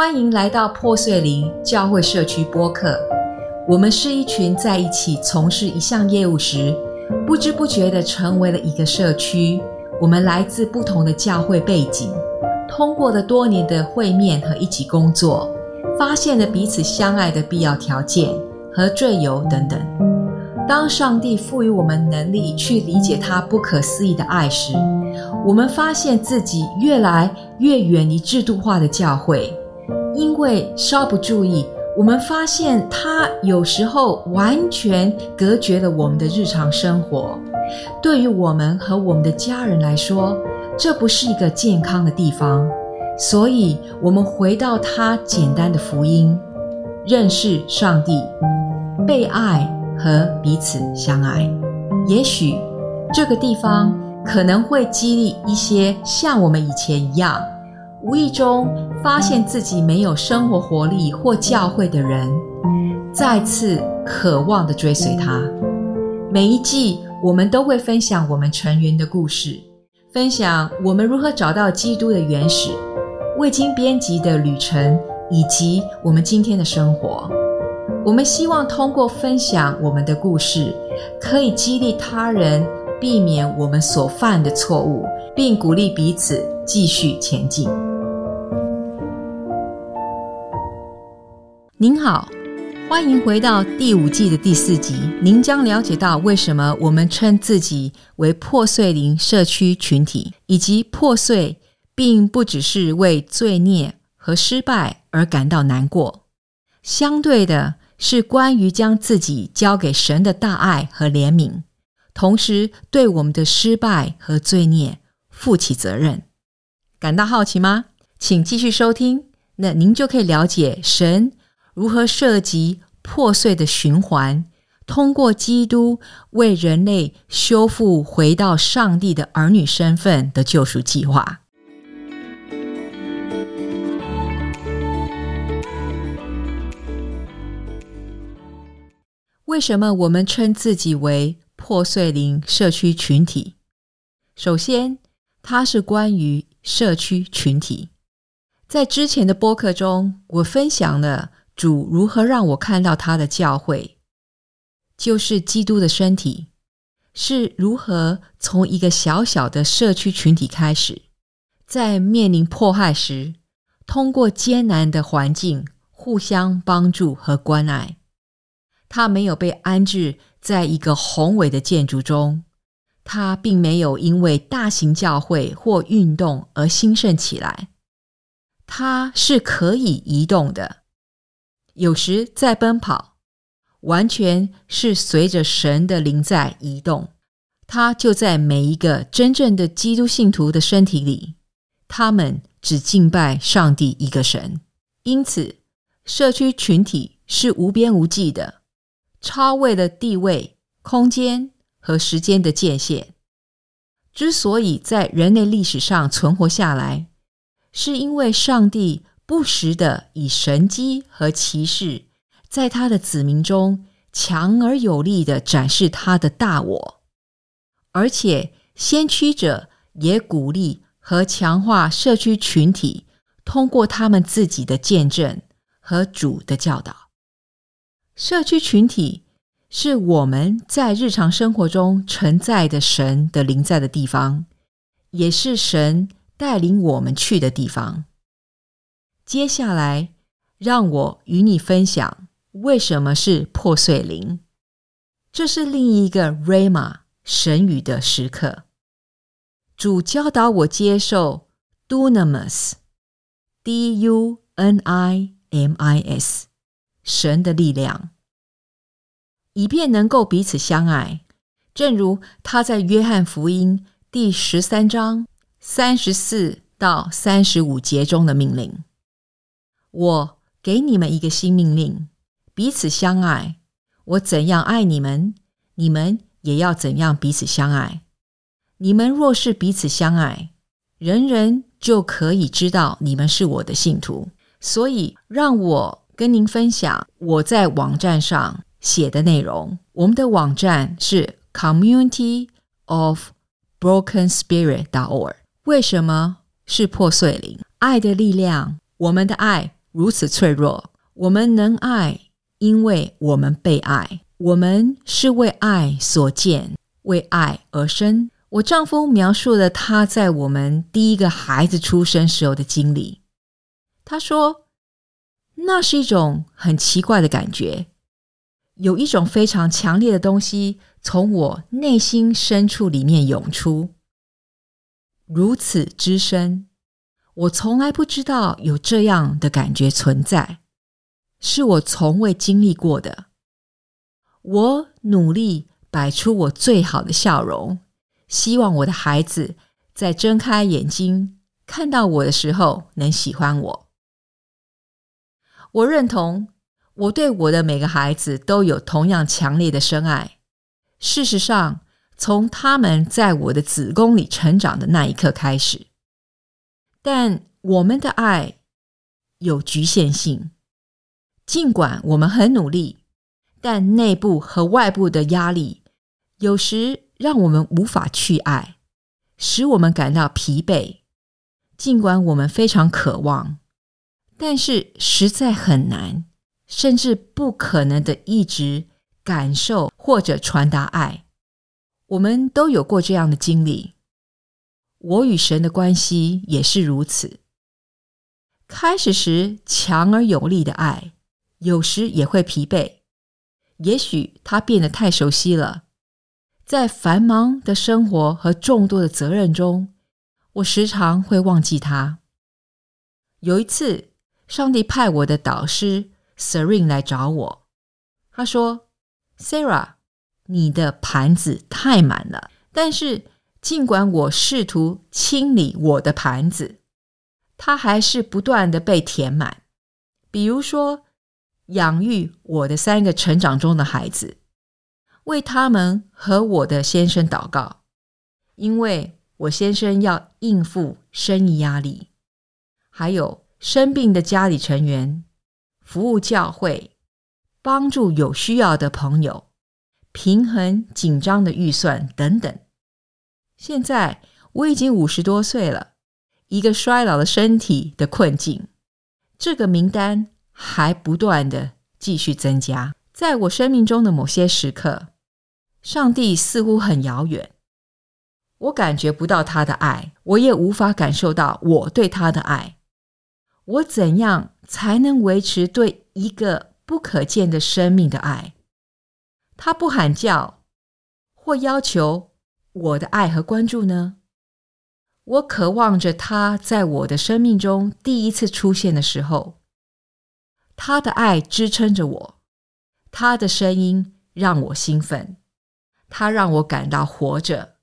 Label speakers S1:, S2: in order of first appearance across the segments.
S1: 欢迎来到破碎林教会社区播客。我们是一群在一起从事一项业务时，不知不觉地成为了一个社区。我们来自不同的教会背景，通过了多年的会面和一起工作，发现了彼此相爱的必要条件和罪由等等。当上帝赋予我们能力去理解他不可思议的爱时，我们发现自己越来越远离制度化的教会。因为稍不注意，我们发现它有时候完全隔绝了我们的日常生活。对于我们和我们的家人来说，这不是一个健康的地方。所以，我们回到它简单的福音：认识上帝、被爱和彼此相爱。也许这个地方可能会激励一些像我们以前一样。无意中发现自己没有生活活力或教会的人，再次渴望的追随他。每一季我们都会分享我们成员的故事，分享我们如何找到基督的原始、未经编辑的旅程，以及我们今天的生活。我们希望通过分享我们的故事，可以激励他人避免我们所犯的错误，并鼓励彼此继续前进。您好，欢迎回到第五季的第四集。您将了解到为什么我们称自己为破碎灵社区群体，以及破碎并不只是为罪孽和失败而感到难过。相对的是，关于将自己交给神的大爱和怜悯，同时对我们的失败和罪孽负起责任。感到好奇吗？请继续收听，那您就可以了解神。如何涉及破碎的循环？通过基督为人类修复回到上帝的儿女身份的救赎计划？为什么我们称自己为破碎灵社区群体？首先，它是关于社区群体。在之前的播客中，我分享了。主如何让我看到他的教会，就是基督的身体，是如何从一个小小的社区群体开始，在面临迫害时，通过艰难的环境互相帮助和关爱。他没有被安置在一个宏伟的建筑中，他并没有因为大型教会或运动而兴盛起来，他是可以移动的。有时在奔跑，完全是随着神的灵在移动。他就在每一个真正的基督信徒的身体里。他们只敬拜上帝一个神，因此社区群体是无边无际的，超越了地位、空间和时间的界限。之所以在人类历史上存活下来，是因为上帝。不时的以神机和骑士，在他的子民中强而有力的展示他的大我，而且先驱者也鼓励和强化社区群体，通过他们自己的见证和主的教导。社区群体是我们在日常生活中存在的神的临在的地方，也是神带领我们去的地方。接下来，让我与你分享为什么是破碎灵。这是另一个 Rama 神语的时刻。主教导我接受 Dunamis，D-U-N-I-M-I-S，神的力量，以便能够彼此相爱，正如他在约翰福音第十三章三十四到三十五节中的命令。我给你们一个新命令：彼此相爱。我怎样爱你们，你们也要怎样彼此相爱。你们若是彼此相爱，人人就可以知道你们是我的信徒。所以，让我跟您分享我在网站上写的内容。我们的网站是 community of broken spirit dot org。为什么是破碎灵？爱的力量，我们的爱。如此脆弱。我们能爱，因为我们被爱。我们是为爱所建，为爱而生。我丈夫描述了他在我们第一个孩子出生时候的经历。他说：“那是一种很奇怪的感觉，有一种非常强烈的东西从我内心深处里面涌出，如此之深，我从来不知道有这样的感觉存在，是我从未经历过的。我努力摆出我最好的笑容。”希望我的孩子在睁开眼睛看到我的时候能喜欢我。我认同我对我的每个孩子都有同样强烈的深爱。事实上，从他们在我的子宫里成长的那一刻开始，但我们的爱有局限性。尽管我们很努力，但内部和外部的压力有时。让我们无法去爱，使我们感到疲惫。尽管我们非常渴望，但是实在很难，甚至不可能的一直感受或者传达爱。我们都有过这样的经历。我与神的关系也是如此。开始时强而有力的爱，有时也会疲惫。也许他变得太熟悉了。在繁忙的生活和众多的责任中，我时常会忘记他。有一次，上帝派我的导师 Serene 来找我，他说：“Sarah，你的盘子太满了。但是，尽管我试图清理我的盘子，它还是不断的被填满。比如说，养育我的三个成长中的孩子。”为他们和我的先生祷告，因为我先生要应付生意压力，还有生病的家里成员，服务教会，帮助有需要的朋友，平衡紧张的预算等等。现在我已经五十多岁了，一个衰老的身体的困境，这个名单还不断的继续增加。在我生命中的某些时刻。上帝似乎很遥远，我感觉不到他的爱，我也无法感受到我对他的爱。我怎样才能维持对一个不可见的生命的爱？他不喊叫或要求我的爱和关注呢？我渴望着他在我的生命中第一次出现的时候，他的爱支撑着我，他的声音让我兴奋。他让我感到活着，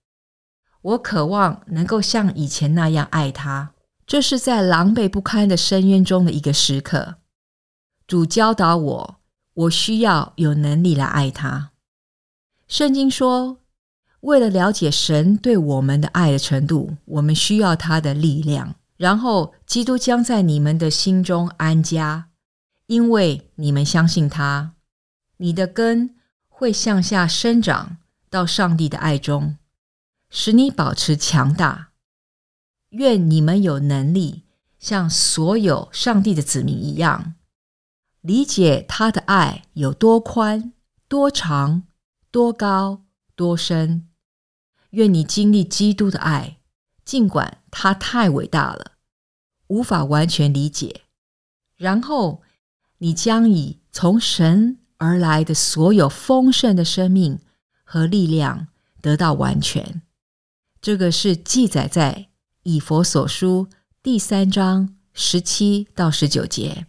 S1: 我渴望能够像以前那样爱他。这是在狼狈不堪的深渊中的一个时刻。主教导我，我需要有能力来爱他。圣经说，为了了解神对我们的爱的程度，我们需要他的力量。然后，基督将在你们的心中安家，因为你们相信他，你的根会向下生长。到上帝的爱中，使你保持强大。愿你们有能力像所有上帝的子民一样，理解他的爱有多宽、多长、多高、多深。愿你经历基督的爱，尽管他太伟大了，无法完全理解。然后，你将以从神而来的所有丰盛的生命。和力量得到完全，这个是记载在以佛所书第三章十七到十九节。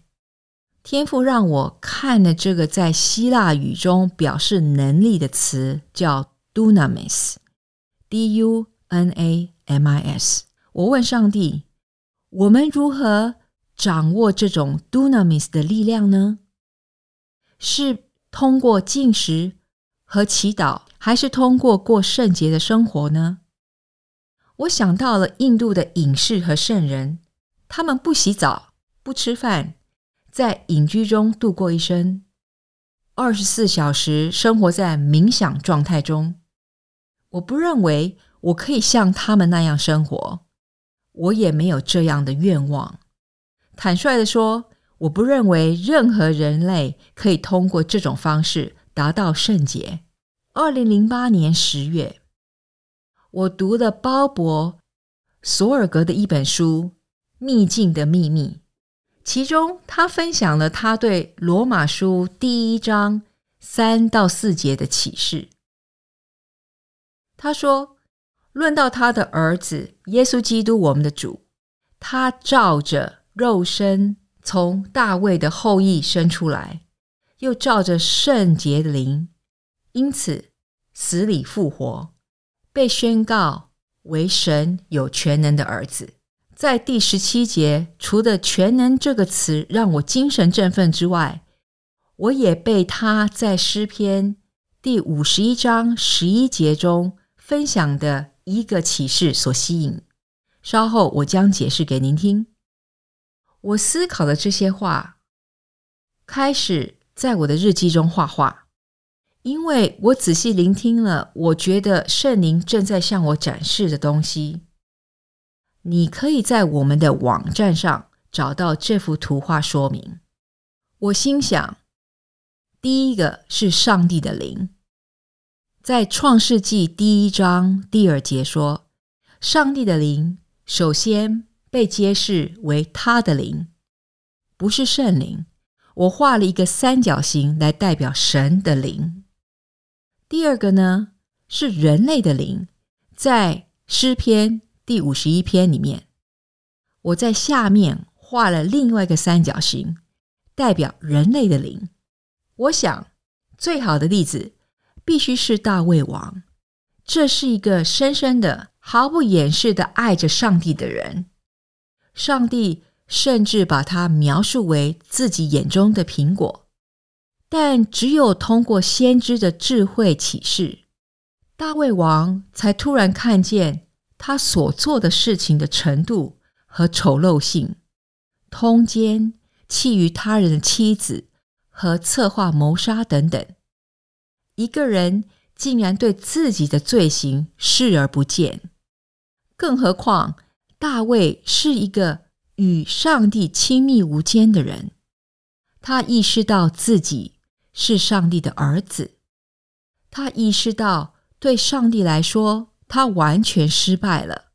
S1: 天父让我看了这个在希腊语中表示能力的词，叫 dunamis Dunamis，。我问上帝：我们如何掌握这种 dunamis 的力量呢？是通过进食和祈祷？还是通过过圣洁的生活呢？我想到了印度的隐士和圣人，他们不洗澡、不吃饭，在隐居中度过一生，二十四小时生活在冥想状态中。我不认为我可以像他们那样生活，我也没有这样的愿望。坦率的说，我不认为任何人类可以通过这种方式达到圣洁。二零零八年十月，我读了鲍勃·索尔格的一本书《秘境的秘密》，其中他分享了他对罗马书第一章三到四节的启示。他说：“论到他的儿子耶稣基督，我们的主，他照着肉身从大卫的后裔生出来，又照着圣洁的灵，因此死里复活，被宣告为神有全能的儿子。”在第十七节，除了“全能”这个词让我精神振奋之外，我也被他在诗篇第五十一章十一节中。分享的一个启示所吸引，稍后我将解释给您听。我思考的这些话，开始在我的日记中画画，因为我仔细聆听了，我觉得圣灵正在向我展示的东西。你可以在我们的网站上找到这幅图画说明。我心想，第一个是上帝的灵。在创世纪第一章第二节说，上帝的灵首先被揭示为他的灵，不是圣灵。我画了一个三角形来代表神的灵。第二个呢是人类的灵，在诗篇第五十一篇里面，我在下面画了另外一个三角形，代表人类的灵。我想最好的例子。必须是大卫王，这是一个深深的、毫不掩饰的爱着上帝的人。上帝甚至把他描述为自己眼中的苹果。但只有通过先知的智慧启示，大卫王才突然看见他所做的事情的程度和丑陋性，通奸、觊觎他人的妻子和策划谋杀等等。一个人竟然对自己的罪行视而不见，更何况大卫是一个与上帝亲密无间的人。他意识到自己是上帝的儿子，他意识到对上帝来说，他完全失败了，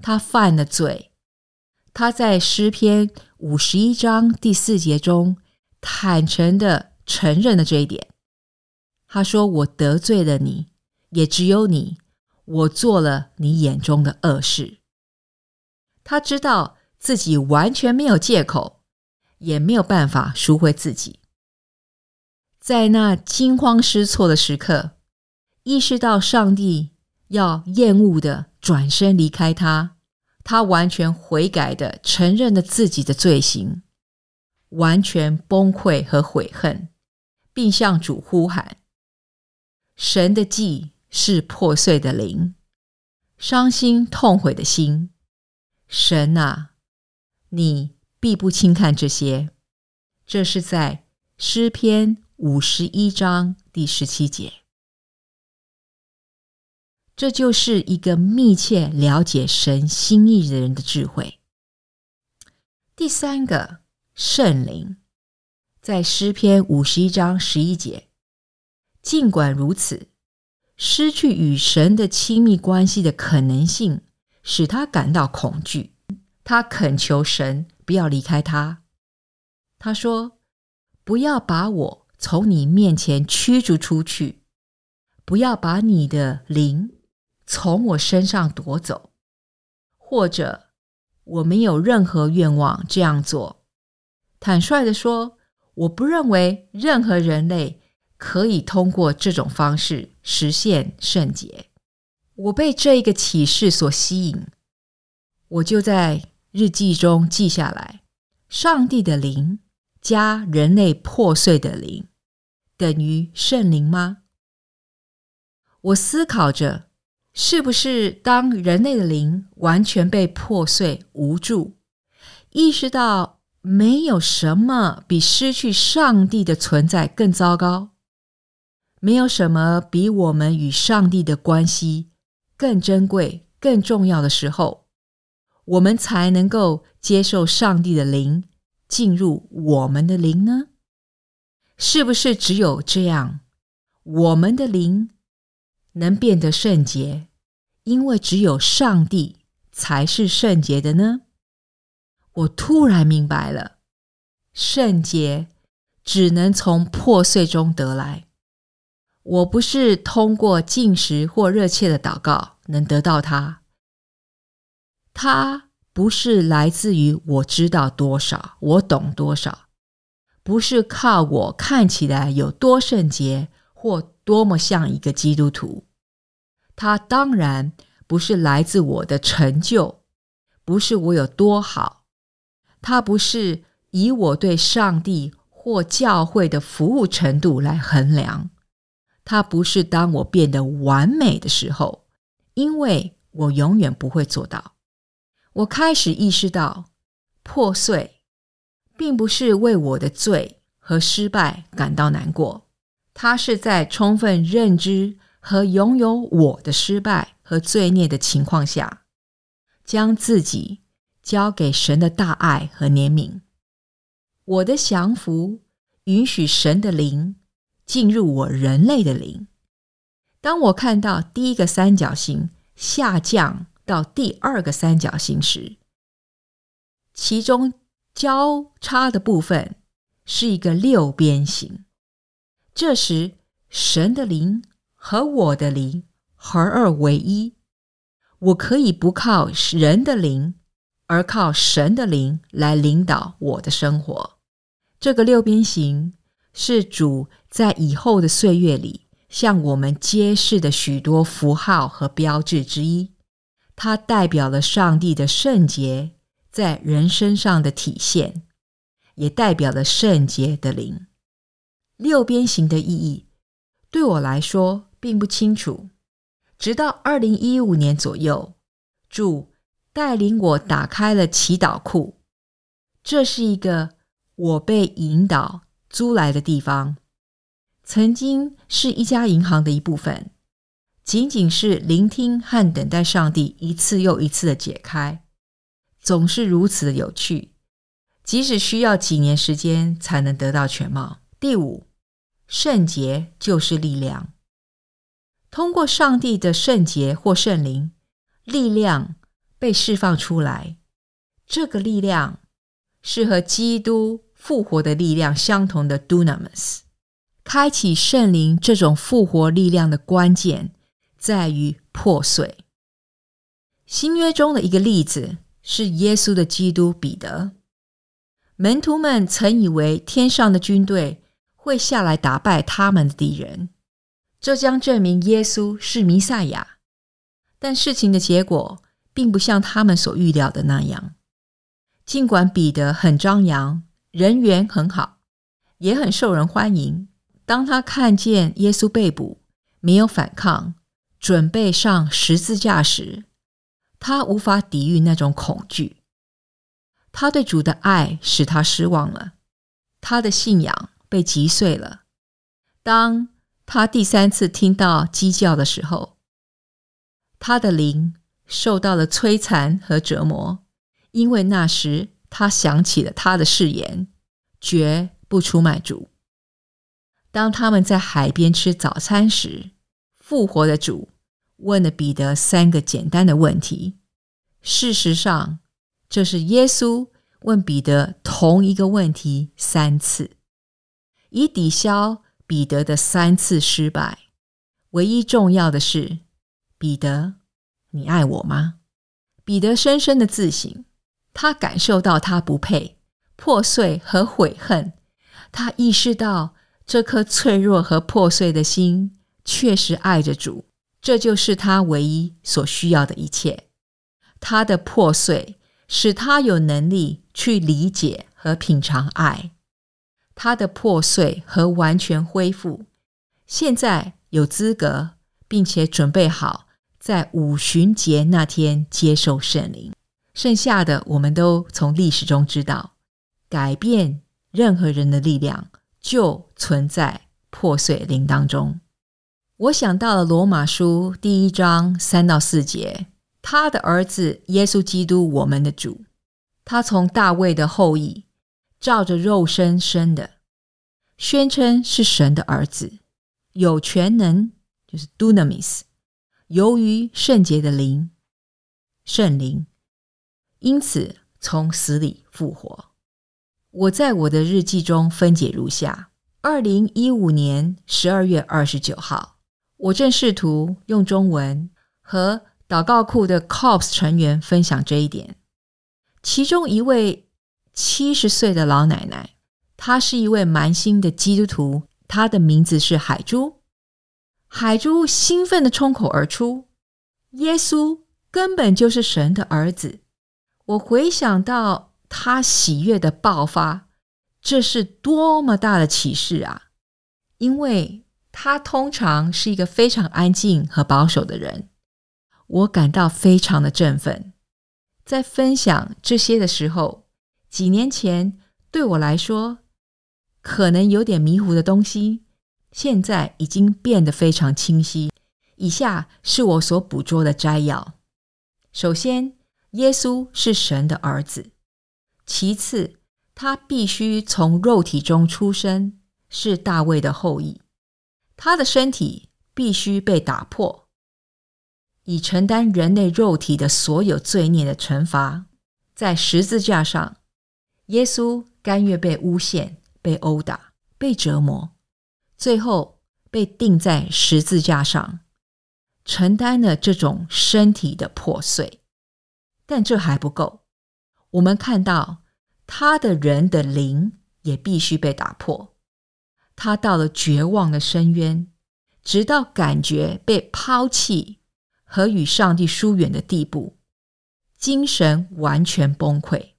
S1: 他犯了罪。他在诗篇五十一章第四节中坦诚的承认了这一点。他说：“我得罪了你，也只有你。我做了你眼中的恶事。”他知道自己完全没有借口，也没有办法赎回自己。在那惊慌失措的时刻，意识到上帝要厌恶的转身离开他，他完全悔改的承认了自己的罪行，完全崩溃和悔恨，并向主呼喊。神的祭是破碎的灵，伤心痛悔的心。神啊，你必不轻看这些。这是在诗篇五十一章第十七节。这就是一个密切了解神心意的人的智慧。第三个圣灵，在诗篇五十一章十一节。尽管如此，失去与神的亲密关系的可能性使他感到恐惧。他恳求神不要离开他。他说：“不要把我从你面前驱逐出去，不要把你的灵从我身上夺走。”或者，我没有任何愿望这样做。坦率的说，我不认为任何人类。可以通过这种方式实现圣洁。我被这一个启示所吸引，我就在日记中记下来：上帝的灵加人类破碎的灵等于圣灵吗？我思考着，是不是当人类的灵完全被破碎、无助，意识到没有什么比失去上帝的存在更糟糕？没有什么比我们与上帝的关系更珍贵、更重要的时候，我们才能够接受上帝的灵进入我们的灵呢？是不是只有这样，我们的灵能变得圣洁？因为只有上帝才是圣洁的呢？我突然明白了，圣洁只能从破碎中得来。我不是通过进食或热切的祷告能得到它，它不是来自于我知道多少，我懂多少，不是靠我看起来有多圣洁或多么像一个基督徒。它当然不是来自我的成就，不是我有多好，它不是以我对上帝或教会的服务程度来衡量。它不是当我变得完美的时候，因为我永远不会做到。我开始意识到，破碎并不是为我的罪和失败感到难过，它是在充分认知和拥有我的失败和罪孽的情况下，将自己交给神的大爱和怜悯。我的降服允许神的灵。进入我人类的灵。当我看到第一个三角形下降到第二个三角形时，其中交叉的部分是一个六边形。这时，神的灵和我的灵合二为一。我可以不靠人的灵，而靠神的灵来领导我的生活。这个六边形是主。在以后的岁月里，向我们揭示的许多符号和标志之一，它代表了上帝的圣洁在人身上的体现，也代表了圣洁的灵。六边形的意义对我来说并不清楚，直到二零一五年左右，主带领我打开了祈祷库，这是一个我被引导租来的地方。曾经是一家银行的一部分，仅仅是聆听和等待上帝一次又一次的解开，总是如此的有趣。即使需要几年时间才能得到全貌。第五，圣洁就是力量。通过上帝的圣洁或圣灵，力量被释放出来。这个力量是和基督复活的力量相同的 dunamis。开启圣灵这种复活力量的关键在于破碎。新约中的一个例子是耶稣的基督彼得。门徒们曾以为天上的军队会下来打败他们的敌人，这将证明耶稣是弥赛亚。但事情的结果并不像他们所预料的那样。尽管彼得很张扬，人缘很好，也很受人欢迎。当他看见耶稣被捕，没有反抗，准备上十字架时，他无法抵御那种恐惧。他对主的爱使他失望了，他的信仰被击碎了。当他第三次听到鸡叫的时候，他的灵受到了摧残和折磨，因为那时他想起了他的誓言，绝不出卖主。当他们在海边吃早餐时，复活的主问了彼得三个简单的问题。事实上，这是耶稣问彼得同一个问题三次，以抵消彼得的三次失败。唯一重要的是，彼得，你爱我吗？彼得深深的自省，他感受到他不配、破碎和悔恨，他意识到。这颗脆弱和破碎的心确实爱着主，这就是他唯一所需要的一切。他的破碎使他有能力去理解和品尝爱。他的破碎和完全恢复，现在有资格并且准备好在五旬节那天接受圣灵。剩下的我们都从历史中知道，改变任何人的力量。就存在破碎灵当中。我想到了罗马书第一章三到四节，他的儿子耶稣基督，我们的主，他从大卫的后裔，照着肉身生的，宣称是神的儿子，有全能，就是 dunamis，由于圣洁的灵，圣灵，因此从死里复活。我在我的日记中分解如下：二零一五年十二月二十九号，我正试图用中文和祷告库的 COPS 成员分享这一点。其中一位七十岁的老奶奶，她是一位蛮新的基督徒，她的名字是海珠。海珠兴奋的冲口而出：“耶稣根本就是神的儿子！”我回想到。他喜悦的爆发，这是多么大的启示啊！因为他通常是一个非常安静和保守的人，我感到非常的振奋。在分享这些的时候，几年前对我来说可能有点迷糊的东西，现在已经变得非常清晰。以下是我所捕捉的摘要：首先，耶稣是神的儿子。其次，他必须从肉体中出生，是大卫的后裔。他的身体必须被打破，以承担人类肉体的所有罪孽的惩罚。在十字架上，耶稣甘愿被诬陷、被殴打、被折磨，最后被钉在十字架上，承担了这种身体的破碎。但这还不够。我们看到他的人的灵也必须被打破，他到了绝望的深渊，直到感觉被抛弃和与上帝疏远的地步，精神完全崩溃。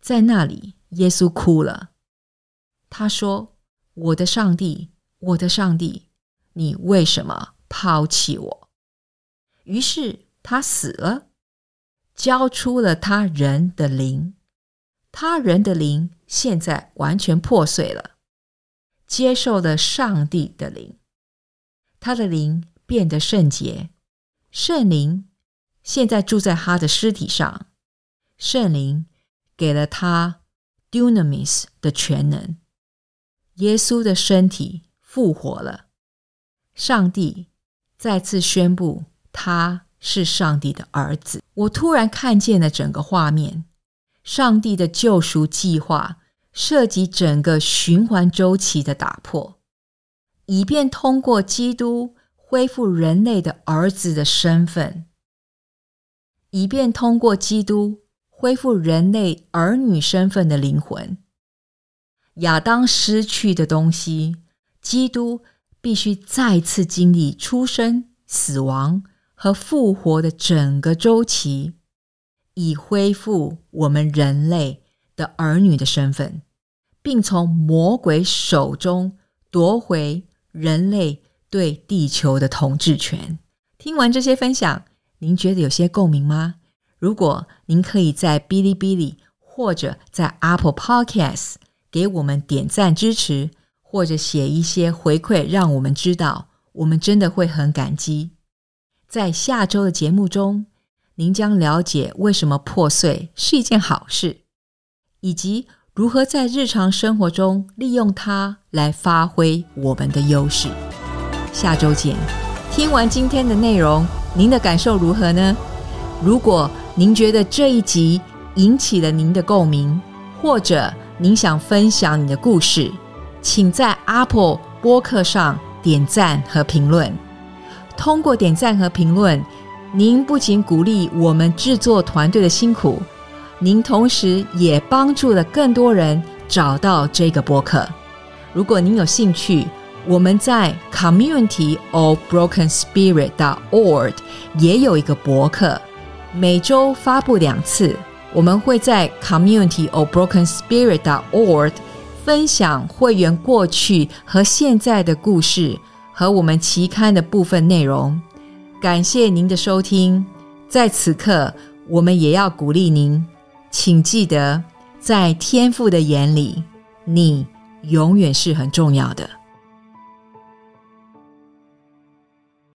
S1: 在那里，耶稣哭了，他说：“我的上帝，我的上帝，你为什么抛弃我？”于是他死了。交出了他人的灵，他人的灵现在完全破碎了，接受了上帝的灵，他的灵变得圣洁，圣灵现在住在他的尸体上，圣灵给了他 dunamis 的全能，耶稣的身体复活了，上帝再次宣布他。是上帝的儿子。我突然看见了整个画面，上帝的救赎计划涉及整个循环周期的打破，以便通过基督恢复人类的儿子的身份，以便通过基督恢复人类儿女身份的灵魂。亚当失去的东西，基督必须再次经历出生、死亡。和复活的整个周期，以恢复我们人类的儿女的身份，并从魔鬼手中夺回人类对地球的统治权。听完这些分享，您觉得有些共鸣吗？如果您可以在哔哩哔哩或者在 Apple Podcast 给我们点赞支持，或者写一些回馈，让我们知道，我们真的会很感激。在下周的节目中，您将了解为什么破碎是一件好事，以及如何在日常生活中利用它来发挥我们的优势。下周见！听完今天的内容，您的感受如何呢？如果您觉得这一集引起了您的共鸣，或者您想分享你的故事，请在 Apple 播客上点赞和评论。通过点赞和评论，您不仅鼓励我们制作团队的辛苦，您同时也帮助了更多人找到这个博客。如果您有兴趣，我们在 Community of Broken Spirit dot org 也有一个博客，每周发布两次。我们会在 Community of Broken Spirit dot org 分享会员过去和现在的故事。和我们期刊的部分内容，感谢您的收听。在此刻，我们也要鼓励您，请记得，在天父的眼里，你永远是很重要的。